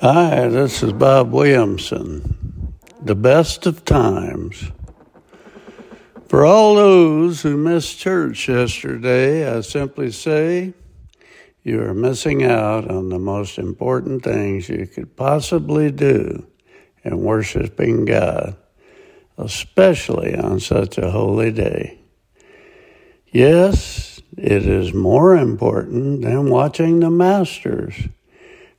Hi, this is Bob Williamson. The best of times. For all those who missed church yesterday, I simply say you are missing out on the most important things you could possibly do in worshiping God, especially on such a holy day. Yes, it is more important than watching the Masters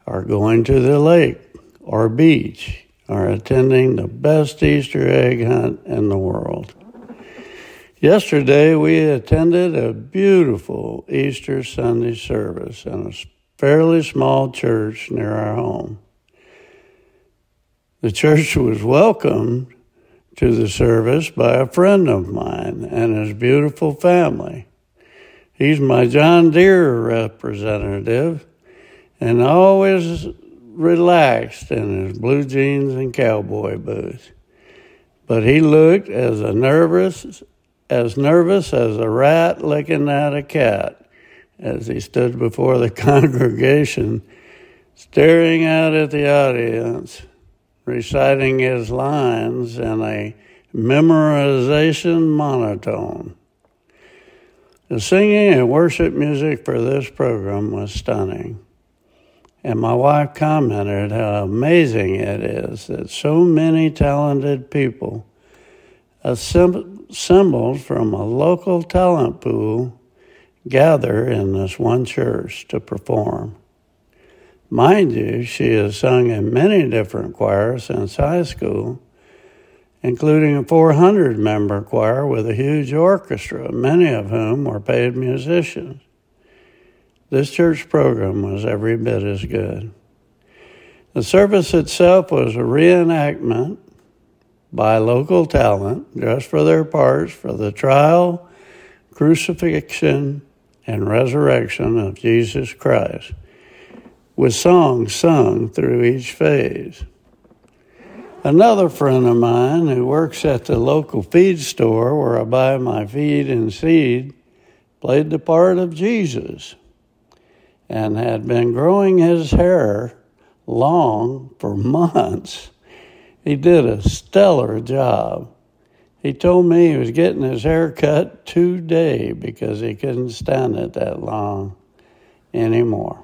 or going to the lake or beach or attending the best Easter egg hunt in the world. Yesterday, we attended a beautiful Easter Sunday service in a fairly small church near our home. The church was welcomed to the service by a friend of mine and his beautiful family. He's my John Deere representative and always relaxed in his blue jeans and cowboy boots. But he looked as nervous as nervous as a rat licking at a cat as he stood before the congregation, staring out at the audience, reciting his lines in a memorization monotone. The singing and worship music for this program was stunning. And my wife commented how amazing it is that so many talented people assembled from a local talent pool gather in this one church to perform. Mind you, she has sung in many different choirs since high school, including a 400 member choir with a huge orchestra, many of whom were paid musicians. This church program was every bit as good. The service itself was a reenactment by local talent, just for their parts for the trial, crucifixion, and resurrection of Jesus Christ, with songs sung through each phase. Another friend of mine who works at the local feed store where I buy my feed and seed played the part of Jesus and had been growing his hair long for months. He did a stellar job. He told me he was getting his hair cut today because he couldn't stand it that long anymore.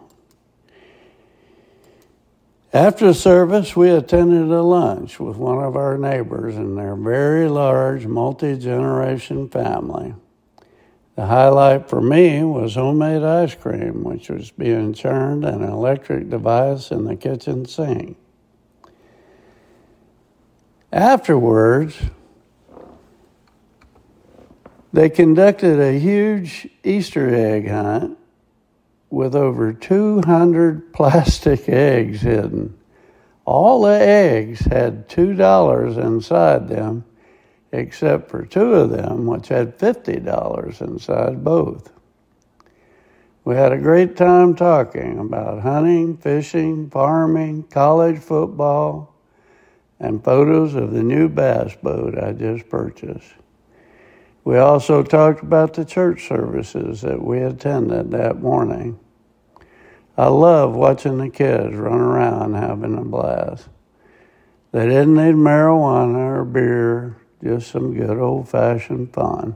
After service, we attended a lunch with one of our neighbors and their very large multi generation family. The highlight for me was homemade ice cream, which was being churned in an electric device in the kitchen sink. Afterwards, they conducted a huge Easter egg hunt with over 200 plastic eggs hidden. All the eggs had $2 inside them except for two of them, which had $50 inside both. We had a great time talking about hunting, fishing, farming, college football, and photos of the new bass boat I just purchased. We also talked about the church services that we attended that morning. I love watching the kids run around having a blast. They didn't need marijuana or beer just some good old fashioned fun.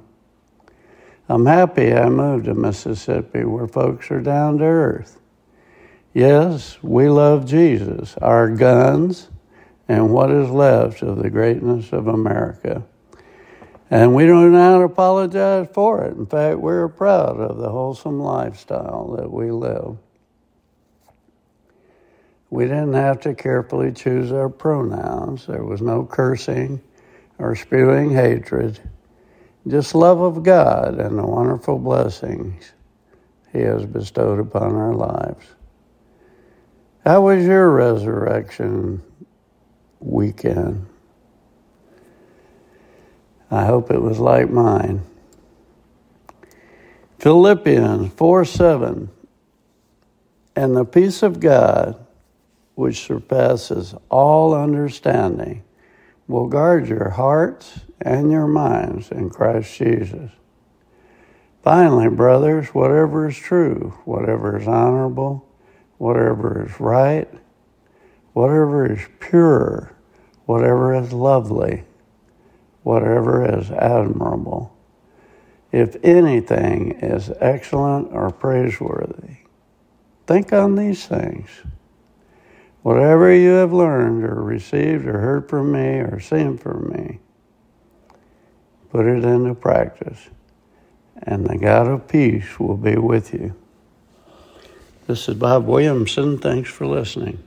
I'm happy I moved to Mississippi where folks are down to earth. Yes, we love Jesus, our guns, and what is left of the greatness of America. And we don't know apologize for it. In fact, we're proud of the wholesome lifestyle that we live. We didn't have to carefully choose our pronouns. There was no cursing or spewing hatred, just love of God and the wonderful blessings He has bestowed upon our lives. How was your resurrection weekend? I hope it was like mine. Philippians 4 7. And the peace of God, which surpasses all understanding, will guard your hearts and your minds in Christ Jesus. Finally, brothers, whatever is true, whatever is honorable, whatever is right, whatever is pure, whatever is lovely, whatever is admirable, if anything is excellent or praiseworthy, think on these things. Whatever you have learned or received or heard from me or seen from me, put it into practice, and the God of peace will be with you. This is Bob Williamson. Thanks for listening.